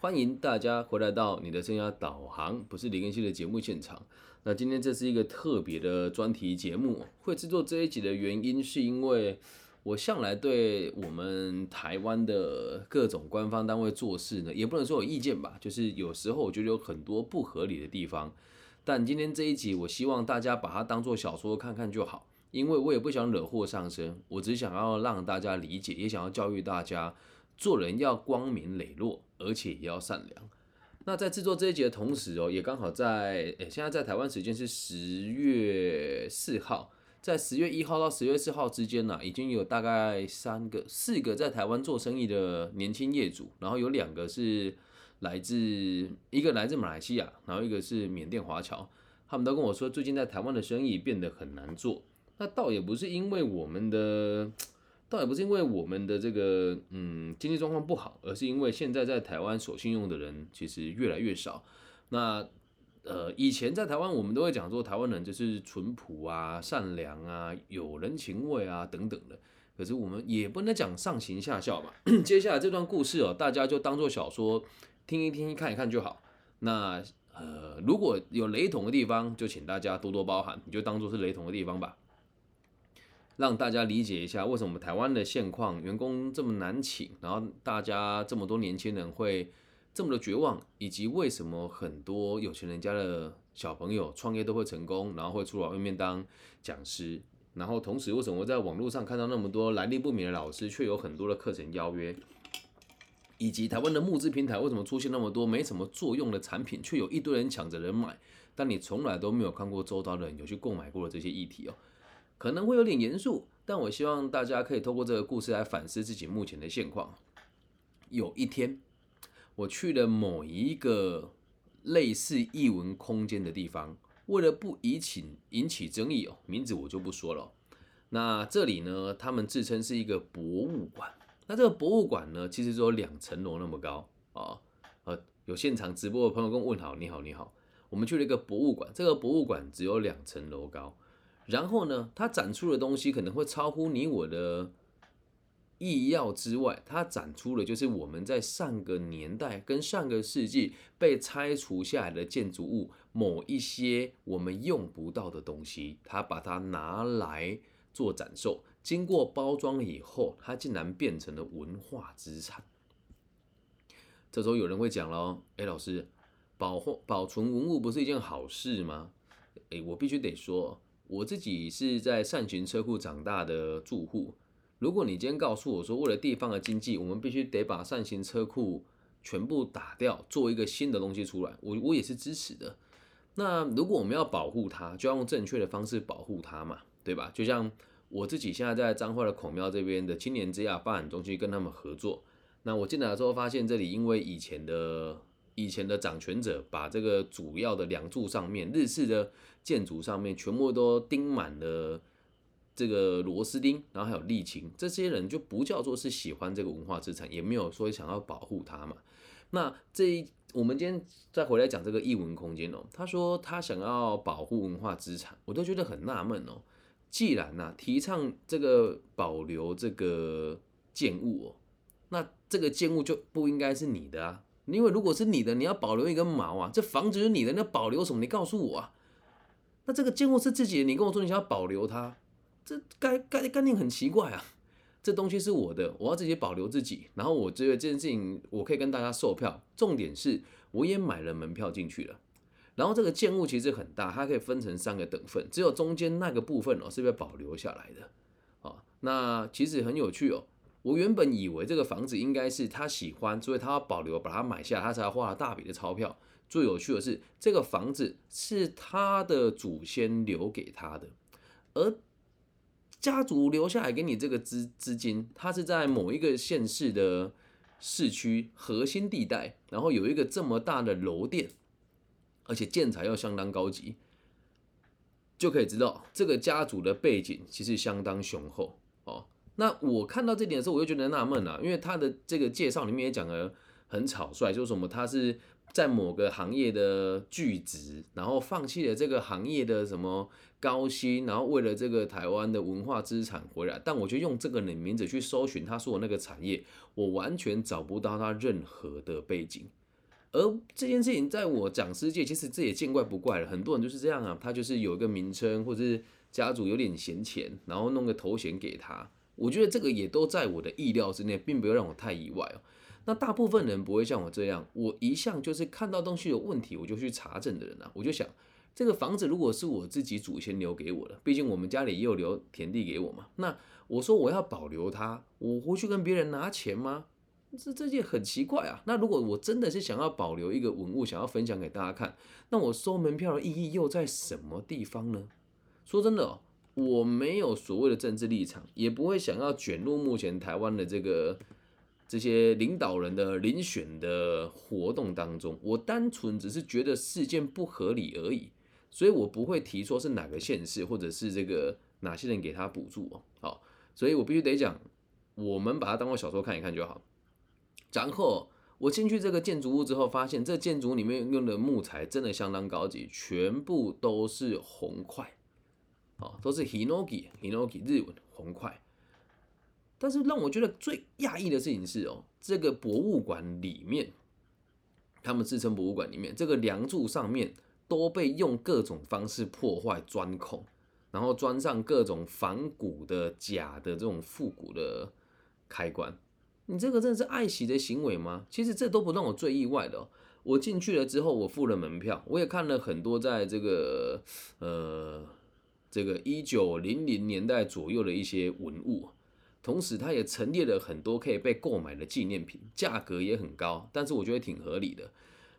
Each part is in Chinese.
欢迎大家回来到你的生涯导航，不是李根熙的节目现场。那今天这是一个特别的专题节目，会制作这一集的原因是因为我向来对我们台湾的各种官方单位做事呢，也不能说有意见吧，就是有时候我觉得有很多不合理的地方。但今天这一集，我希望大家把它当做小说看看就好，因为我也不想惹祸上身，我只想要让大家理解，也想要教育大家，做人要光明磊落，而且也要善良。那在制作这一集的同时哦，也刚好在诶，现在在台湾时间是十月四号，在十月一号到十月四号之间呢，已经有大概三个、四个在台湾做生意的年轻业主，然后有两个是。来自一个来自马来西亚，然后一个是缅甸华侨，他们都跟我说，最近在台湾的生意变得很难做。那倒也不是因为我们的，倒也不是因为我们的这个嗯经济状况不好，而是因为现在在台湾守信用的人其实越来越少。那呃以前在台湾我们都会讲说，台湾人就是淳朴啊、善良啊、有人情味啊等等的。可是我们也不能讲上行下效吧。接下来这段故事哦，大家就当做小说。听一听，看一看就好。那呃，如果有雷同的地方，就请大家多多包涵，你就当做是雷同的地方吧，让大家理解一下为什么台湾的现况，员工这么难请，然后大家这么多年轻人会这么的绝望，以及为什么很多有钱人家的小朋友创业都会成功，然后会出来外面当讲师，然后同时为什么在网络上看到那么多来历不明的老师，却有很多的课程邀约？以及台湾的募资平台为什么出现那么多没什么作用的产品，却有一堆人抢着人买？但你从来都没有看过周遭的人有去购买过的这些议题哦，可能会有点严肃，但我希望大家可以透过这个故事来反思自己目前的现况。有一天，我去了某一个类似译文空间的地方，为了不引起引起争议哦，名字我就不说了。那这里呢，他们自称是一个博物馆。那这个博物馆呢，其实只有两层楼那么高啊。呃，有现场直播的朋友跟我问好，你好，你好。我们去了一个博物馆，这个博物馆只有两层楼高。然后呢，它展出的东西可能会超乎你我的意料之外。它展出的就是我们在上个年代跟上个世纪被拆除下来的建筑物，某一些我们用不到的东西，它把它拿来做展售。经过包装以后，它竟然变成了文化资产。这时候有人会讲了：“哎，老师，保护保存文物不是一件好事吗？”哎，我必须得说，我自己是在善行车库长大的住户。如果你今天告诉我说，为了地方的经济，我们必须得把善行车库全部打掉，做一个新的东西出来，我我也是支持的。那如果我们要保护它，就要用正确的方式保护它嘛，对吧？就像。我自己现在在彰化的孔庙这边的青年之亚发展中心跟他们合作。那我进来之后发现，这里因为以前的以前的掌权者把这个主要的梁柱上面、日式的建筑上面全部都钉满了这个螺丝钉，然后还有沥青，这些人就不叫做是喜欢这个文化资产，也没有说想要保护它嘛。那这我们今天再回来讲这个艺文空间哦，他说他想要保护文化资产，我都觉得很纳闷哦。既然呐提倡这个保留这个建物哦，那这个建物就不应该是你的啊，因为如果是你的，你要保留一根毛啊，这房子是你的，那保留什么？你告诉我啊。那这个建物是自己的，你跟我说你想要保留它，这概概概念很奇怪啊。这东西是我的，我要自己保留自己，然后我觉得这件事情我可以跟大家售票，重点是我也买了门票进去了。然后这个建物其实很大，它可以分成三个等份，只有中间那个部分哦是被保留下来的，啊，那其实很有趣哦。我原本以为这个房子应该是他喜欢，所以他要保留，把它买下，他才花了大笔的钞票。最有趣的是，这个房子是他的祖先留给他的，而家族留下来给你这个资资金，它是在某一个县市的市区核心地带，然后有一个这么大的楼店。而且建材要相当高级，就可以知道这个家族的背景其实相当雄厚。那我看到这点的时候，我就觉得纳闷了，因为他的这个介绍里面也讲的很草率，说什么他是在某个行业的巨子，然后放弃了这个行业的什么高薪，然后为了这个台湾的文化资产回来。但我觉得用这个名字去搜寻他说的那个产业，我完全找不到他任何的背景。而这件事情在我讲师界，其实这也见怪不怪了。很多人就是这样啊，他就是有一个名称，或者是家族有点闲钱，然后弄个头衔给他。我觉得这个也都在我的意料之内，并不会让我太意外哦。那大部分人不会像我这样，我一向就是看到东西有问题，我就去查证的人啊。我就想，这个房子如果是我自己祖先留给我的，毕竟我们家里也有留田地给我嘛。那我说我要保留它，我会去跟别人拿钱吗？这这件很奇怪啊。那如果我真的是想要保留一个文物，想要分享给大家看，那我收门票的意义又在什么地方呢？说真的，哦我没有所谓的政治立场，也不会想要卷入目前台湾的这个这些领导人的遴选的活动当中。我单纯只是觉得事件不合理而已，所以我不会提说是哪个县市或者是这个哪些人给他补助哦。好，所以我必须得讲，我们把它当做小说看一看就好。然后我进去这个建筑物之后，发现这建筑里面用的木材真的相当高级，全部都是红块，哦，都是 Hinogi Hinogi 日文红块。但是让我觉得最讶异的事情是哦，这个博物馆里面，他们自称博物馆里面这个梁柱上面都被用各种方式破坏钻孔，然后装上各种仿古的假的这种复古的开关。你这个真的是爱惜的行为吗？其实这都不让我最意外的。我进去了之后，我付了门票，我也看了很多在这个呃这个一九零零年代左右的一些文物，同时它也陈列了很多可以被购买的纪念品，价格也很高，但是我觉得挺合理的。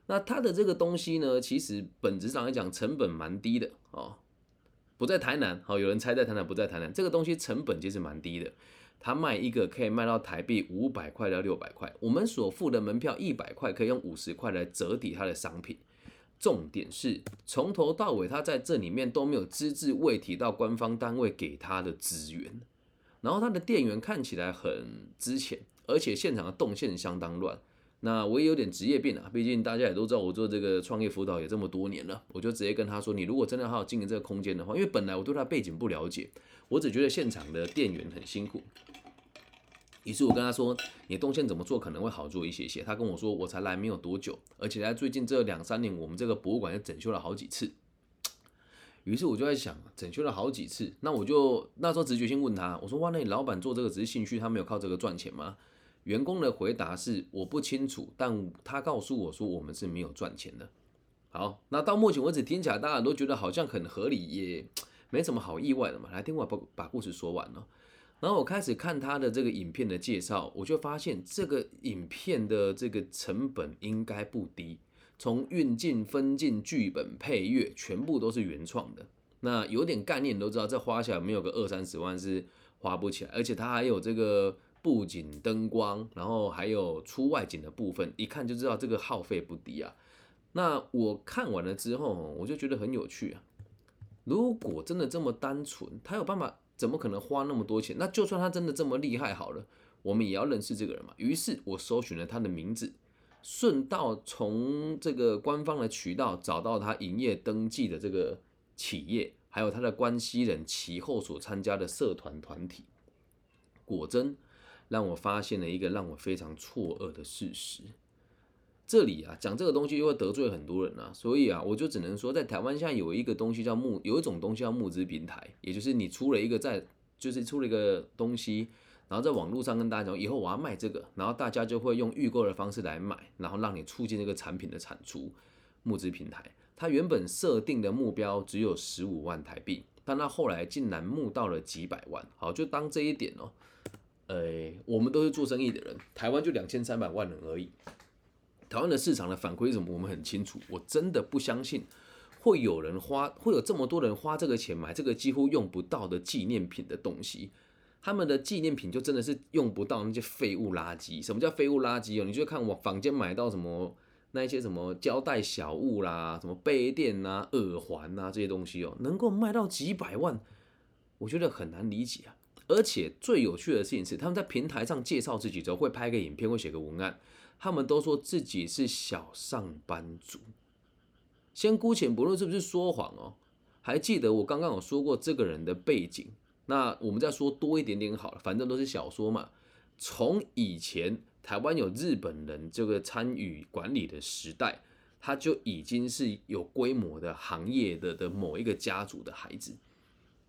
那它的这个东西呢，其实本质上来讲成本蛮低的哦，不在台南，好，有人猜在台南，不在台南，这个东西成本其实蛮低的。他卖一个可以卖到台币五百块到六百块，我们所付的门票一百块可以用五十块来折抵他的商品。重点是从头到尾他在这里面都没有只字未提到官方单位给他的资源，然后他的店员看起来很值钱，而且现场的动线相当乱。那我也有点职业病啊，毕竟大家也都知道我做这个创业辅导也这么多年了，我就直接跟他说：你如果真的好好经营这个空间的话，因为本来我对他背景不了解，我只觉得现场的店员很辛苦。于是我跟他说：“你动线怎么做可能会好做一些些。”他跟我说：“我才来没有多久，而且在最近这两三年，我们这个博物馆也整修了好几次。”于是我就在想，整修了好几次，那我就那时候直觉性问他：“我说哇，那你老板做这个只是兴趣，他没有靠这个赚钱吗？”员工的回答是：“我不清楚，但他告诉我说我们是没有赚钱的。”好，那到目前为止听起来大家都觉得好像很合理，也 没什么好意外的嘛。来听我把把故事说完了。然后我开始看他的这个影片的介绍，我就发现这个影片的这个成本应该不低，从运镜、分镜、剧本、配乐，全部都是原创的。那有点概念都知道，这花起来没有个二三十万是花不起来，而且它还有这个布景、灯光，然后还有出外景的部分，一看就知道这个耗费不低啊。那我看完了之后，我就觉得很有趣啊。如果真的这么单纯，他有办法？怎么可能花那么多钱？那就算他真的这么厉害好了，我们也要认识这个人嘛。于是我搜寻了他的名字，顺道从这个官方的渠道找到他营业登记的这个企业，还有他的关系人其后所参加的社团团体。果真让我发现了一个让我非常错愕的事实。这里啊，讲这个东西又会得罪很多人啊，所以啊，我就只能说，在台湾现在有一个东西叫募，有一种东西叫募资平台，也就是你出了一个在，就是出了一个东西，然后在网络上跟大家讲，以后我要卖这个，然后大家就会用预购的方式来买，然后让你促进这个产品的产出。募资平台，它原本设定的目标只有十五万台币，但它后来竟然募到了几百万。好，就当这一点哦，呃，我们都是做生意的人，台湾就两千三百万人而已。台湾的市场的反馈是什么，我们很清楚。我真的不相信会有人花，会有这么多人花这个钱买这个几乎用不到的纪念品的东西。他们的纪念品就真的是用不到那些废物垃圾。什么叫废物垃圾哦？你就看我坊间买到什么那一些什么胶带小物啦，什么杯垫呐、耳环呐这些东西哦，能够卖到几百万，我觉得很难理解啊。而且最有趣的事情是，他们在平台上介绍自己之后，会拍个影片，会写个文案。他们都说自己是小上班族，先姑且不论是不是说谎哦。还记得我刚刚有说过这个人的背景，那我们再说多一点点好了，反正都是小说嘛。从以前台湾有日本人这个参与管理的时代，他就已经是有规模的行业的的某一个家族的孩子。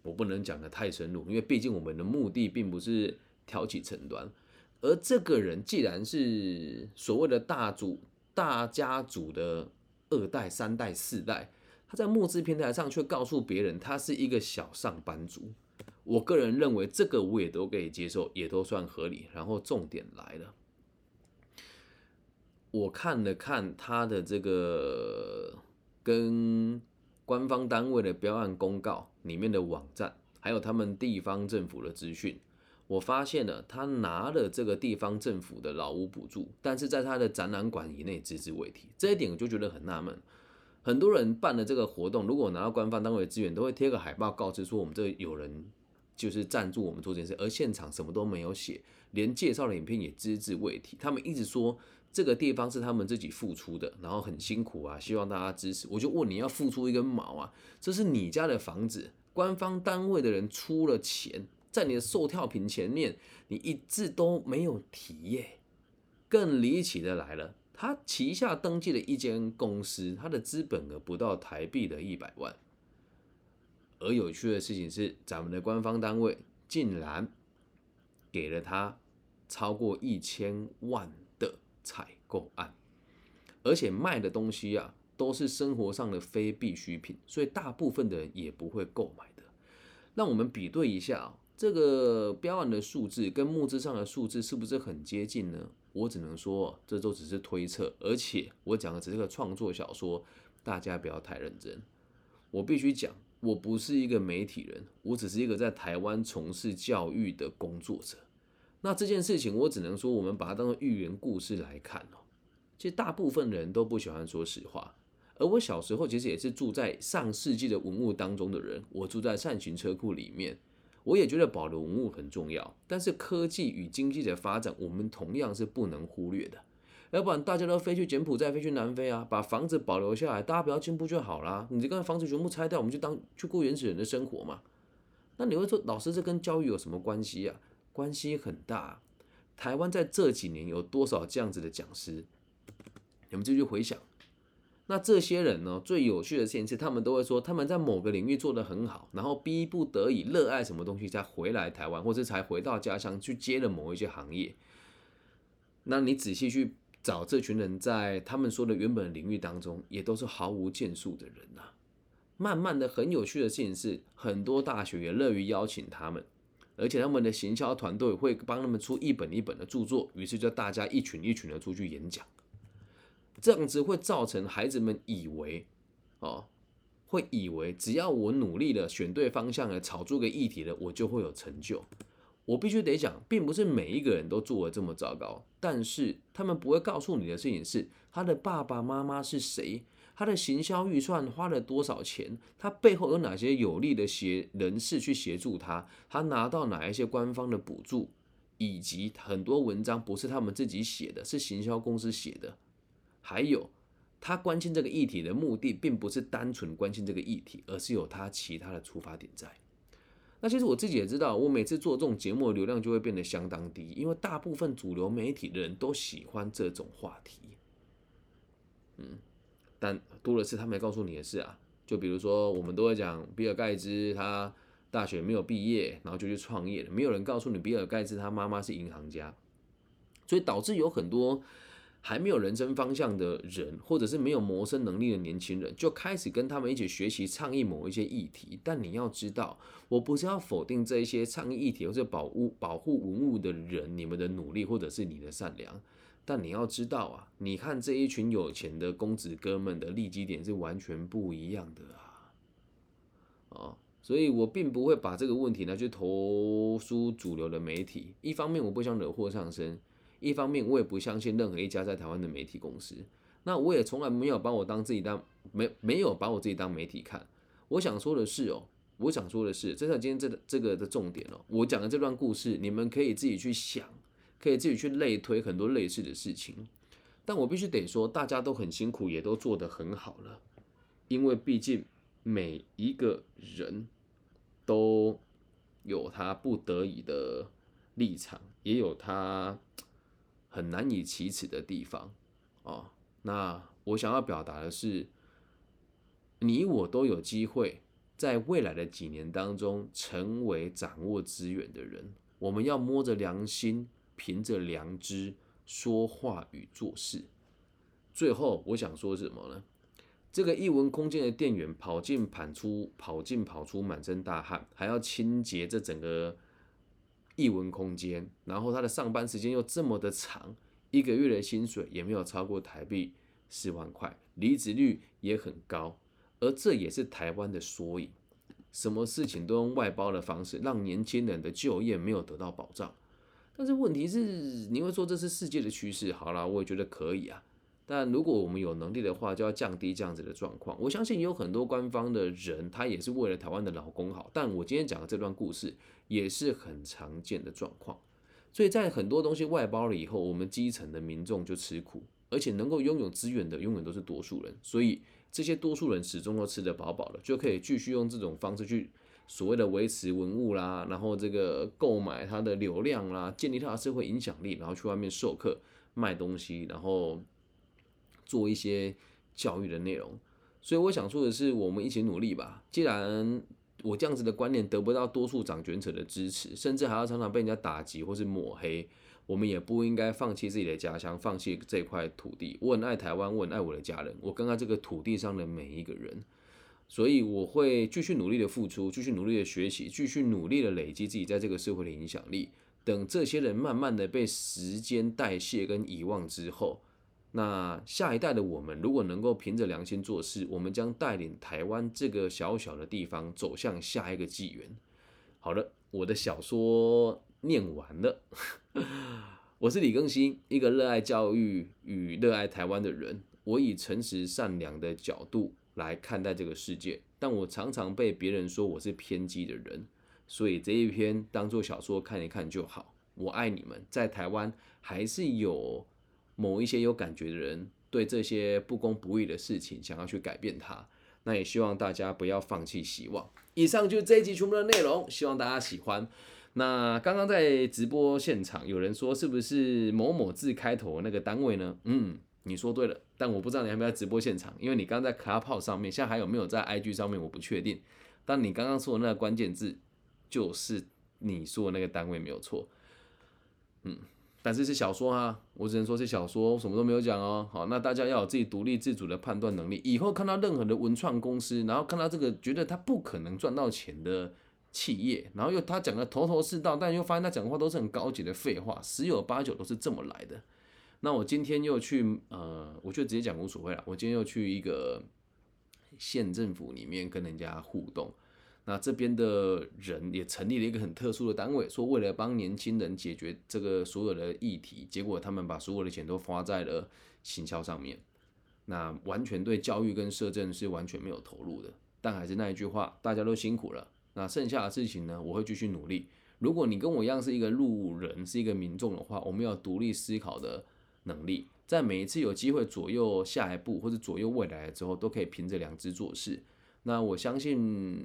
我不能讲的太深入，因为毕竟我们的目的并不是挑起争端。而这个人既然是所谓的大族大家族的二代、三代、四代，他在募资平台上却告诉别人他是一个小上班族。我个人认为这个我也都可以接受，也都算合理。然后重点来了。我看了看他的这个跟官方单位的标案公告里面的网站，还有他们地方政府的资讯，我发现了他拿了这个地方政府的老屋补助，但是在他的展览馆以内只字未提，这一点我就觉得很纳闷。很多人办的这个活动，如果拿到官方单位的资源，都会贴个海报告知说我们这有人就是赞助我们做这件事，而现场什么都没有写，连介绍的影片也只字未提，他们一直说。这个地方是他们自己付出的，然后很辛苦啊，希望大家支持。我就问你要付出一根毛啊？这是你家的房子，官方单位的人出了钱，在你的售跳品前面，你一字都没有提耶。更离奇的来了，他旗下登记了一间公司，他的资本额不到台币的一百万。而有趣的事情是，咱们的官方单位竟然给了他超过一千万的。采购案，而且卖的东西啊，都是生活上的非必需品，所以大部分的人也不会购买的。让我们比对一下，这个标案的数字跟募资上的数字是不是很接近呢？我只能说，这都只是推测，而且我讲的只是个创作小说，大家不要太认真。我必须讲，我不是一个媒体人，我只是一个在台湾从事教育的工作者。那这件事情，我只能说，我们把它当做寓言故事来看哦。其实大部分人都不喜欢说实话，而我小时候其实也是住在上世纪的文物当中的人。我住在善行车库里面，我也觉得保留文物很重要。但是科技与经济的发展，我们同样是不能忽略的。要不然大家都飞去柬埔寨、飞去南非啊，把房子保留下来，大家不要进步就好啦。你这个房子全部拆掉，我们就当去过原始人的生活嘛？那你会说，老师这跟教育有什么关系啊？关系很大。台湾在这几年有多少这样子的讲师？你们继续回想，那这些人呢？最有趣的事情是，他们都会说他们在某个领域做得很好，然后逼不得已热爱什么东西才回来台湾，或者才回到家乡去接了某一些行业。那你仔细去找这群人在他们说的原本领域当中，也都是毫无建树的人呐。慢慢的，很有趣的事情是，很多大学也乐于邀请他们。而且他们的行销团队会帮他们出一本一本的著作，于是就大家一群一群的出去演讲，这样子会造成孩子们以为，哦，会以为只要我努力了，选对方向了，炒出个议题了，我就会有成就。我必须得讲，并不是每一个人都做的这么糟糕，但是他们不会告诉你的事情是，他的爸爸妈妈是谁。他的行销预算花了多少钱？他背后有哪些有力的协人士去协助他？他拿到哪一些官方的补助？以及很多文章不是他们自己写的，是行销公司写的。还有，他关心这个议题的目的，并不是单纯关心这个议题，而是有他其他的出发点在。那其实我自己也知道，我每次做这种节目的，流量就会变得相当低，因为大部分主流媒体的人都喜欢这种话题。嗯。但多的是他没告诉你的事啊，就比如说我们都会讲比尔盖茨他大学没有毕业，然后就去创业了，没有人告诉你比尔盖茨他妈妈是银行家，所以导致有很多还没有人生方向的人，或者是没有谋生能力的年轻人，就开始跟他们一起学习倡议某一些议题。但你要知道，我不是要否定这一些倡议议题或者保护保护文物的人你们的努力，或者是你的善良。但你要知道啊，你看这一群有钱的公子哥们的利基点是完全不一样的啊，哦，所以我并不会把这个问题呢去投诉主流的媒体。一方面我不想惹祸上身，一方面我也不相信任何一家在台湾的媒体公司。那我也从来没有把我当自己当没没有把我自己当媒体看。我想说的是哦，我想说的是，这是今天这这个的重点哦。我讲的这段故事，你们可以自己去想。可以自己去类推很多类似的事情，但我必须得说，大家都很辛苦，也都做得很好了，因为毕竟每一个人都有他不得已的立场，也有他很难以启齿的地方哦。那我想要表达的是，你我都有机会在未来的几年当中成为掌握资源的人。我们要摸着良心，凭着良知说话与做事。最后，我想说什么呢？这个异文空间的店员跑进跑出，跑进跑出，满身大汗，还要清洁这整个异文空间，然后他的上班时间又这么的长，一个月的薪水也没有超过台币四万块，离职率也很高，而这也是台湾的缩影。什么事情都用外包的方式，让年轻人的就业没有得到保障。但是问题是，你会说这是世界的趋势，好啦，我也觉得可以啊。但如果我们有能力的话，就要降低这样子的状况。我相信有很多官方的人，他也是为了台湾的劳工好。但我今天讲的这段故事，也是很常见的状况。所以在很多东西外包了以后，我们基层的民众就吃苦，而且能够拥有资源的，永远都是多数人。所以。这些多数人始终都吃得饱饱的，就可以继续用这种方式去所谓的维持文物啦，然后这个购买它的流量啦，建立它的社会影响力，然后去外面授课卖东西，然后做一些教育的内容。所以我想说的是，我们一起努力吧。既然我这样子的观念得不到多数掌权者的支持，甚至还要常常被人家打击或是抹黑。我们也不应该放弃自己的家乡，放弃这块土地。我很爱台湾，我很爱我的家人，我更爱这个土地上的每一个人。所以我会继续努力的付出，继续努力的学习，继续努力的累积自己在这个社会的影响力。等这些人慢慢的被时间代谢跟遗忘之后，那下一代的我们，如果能够凭着良心做事，我们将带领台湾这个小小的地方走向下一个纪元。好了，我的小说。念完了，我是李更新，一个热爱教育与热爱台湾的人。我以诚实善良的角度来看待这个世界，但我常常被别人说我是偏激的人，所以这一篇当做小说看一看就好。我爱你们，在台湾还是有某一些有感觉的人，对这些不公不义的事情想要去改变它。那也希望大家不要放弃希望。以上就是这一集全部的内容，希望大家喜欢。那刚刚在直播现场，有人说是不是某某字开头那个单位呢？嗯，你说对了，但我不知道你还没有在直播现场，因为你刚刚在 clap 上面，现在还有没有在 IG 上面，我不确定。但你刚刚说的那个关键字，就是你说的那个单位没有错。嗯，但是是小说啊，我只能说是小说，什么都没有讲哦。好，那大家要有自己独立自主的判断能力。以后看到任何的文创公司，然后看到这个觉得他不可能赚到钱的。企业，然后又他讲的头头是道，但又发现他讲的话都是很高级的废话，十有八九都是这么来的。那我今天又去，呃，我就直接讲无所谓了。我今天又去一个县政府里面跟人家互动，那这边的人也成立了一个很特殊的单位，说为了帮年轻人解决这个所有的议题，结果他们把所有的钱都花在了行销上面，那完全对教育跟社政是完全没有投入的。但还是那一句话，大家都辛苦了。那剩下的事情呢？我会继续努力。如果你跟我一样是一个路人，是一个民众的话，我们要独立思考的能力，在每一次有机会左右下一步或者左右未来的时候，都可以凭着良知做事。那我相信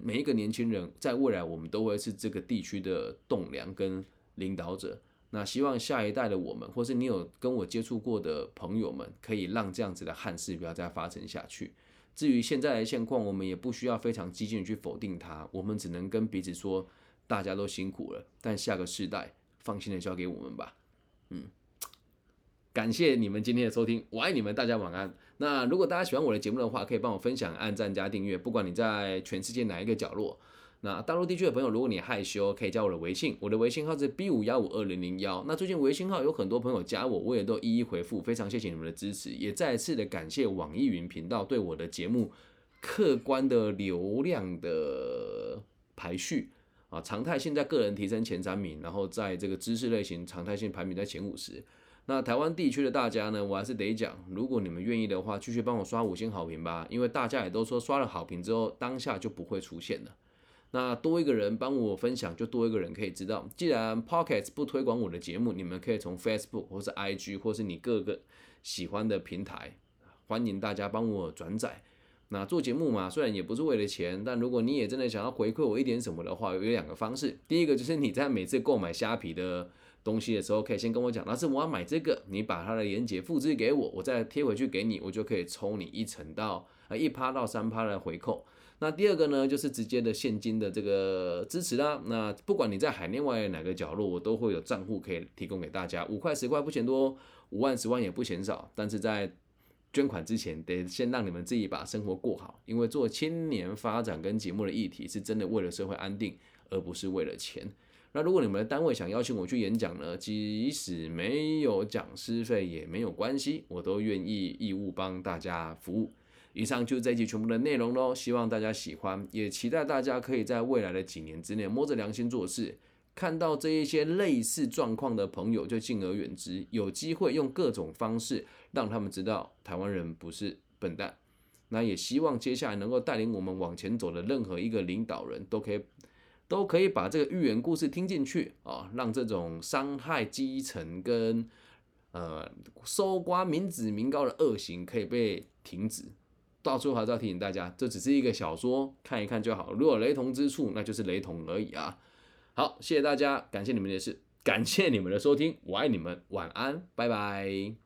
每一个年轻人在未来，我们都会是这个地区的栋梁跟领导者。那希望下一代的我们，或是你有跟我接触过的朋友们，可以让这样子的憾事不要再发生下去。至于现在的现况，我们也不需要非常激进的去否定它，我们只能跟彼此说，大家都辛苦了，但下个世代放心的交给我们吧。嗯，感谢你们今天的收听，我爱你们，大家晚安。那如果大家喜欢我的节目的话，可以帮我分享、按赞加订阅，不管你在全世界哪一个角落。那大陆地区的朋友，如果你害羞，可以加我的微信，我的微信号是 B 五幺五二零零幺。那最近微信号有很多朋友加我，我也都一一回复，非常谢谢你们的支持，也再次的感谢网易云频道对我的节目客观的流量的排序啊，常态性在个人提升前三名，然后在这个知识类型常态性排名在前五十。那台湾地区的大家呢，我还是得讲，如果你们愿意的话，继续帮我刷五星好评吧，因为大家也都说刷了好评之后，当下就不会出现了。那多一个人帮我分享，就多一个人可以知道。既然 Pocket 不推广我的节目，你们可以从 Facebook 或是 IG 或是你各个喜欢的平台，欢迎大家帮我转载。那做节目嘛，虽然也不是为了钱，但如果你也真的想要回馈我一点什么的话，有两个方式。第一个就是你在每次购买虾皮的东西的时候，可以先跟我讲，老师我要买这个，你把它的链接复制给我，我再贴回去给你，我就可以抽你一成到呃一趴到三趴的回扣。那第二个呢，就是直接的现金的这个支持啦。那不管你在海内外哪个角落，我都会有账户可以提供给大家，五块十块不嫌多，五万十万也不嫌少。但是在捐款之前，得先让你们自己把生活过好，因为做青年发展跟节目的议题，是真的为了社会安定，而不是为了钱。那如果你们的单位想邀请我去演讲呢，即使没有讲师费也没有关系，我都愿意义务帮大家服务。以上就是这一集全部的内容喽，希望大家喜欢，也期待大家可以在未来的几年之内摸着良心做事，看到这一些类似状况的朋友就敬而远之，有机会用各种方式让他们知道台湾人不是笨蛋。那也希望接下来能够带领我们往前走的任何一个领导人都可以都可以把这个寓言故事听进去啊，让这种伤害基层跟呃搜刮民脂民膏的恶行可以被停止。到最后还是要提醒大家，这只是一个小说，看一看就好。如果雷同之处，那就是雷同而已啊。好，谢谢大家，感谢你们的是，感谢你们的收听，我爱你们，晚安，拜拜。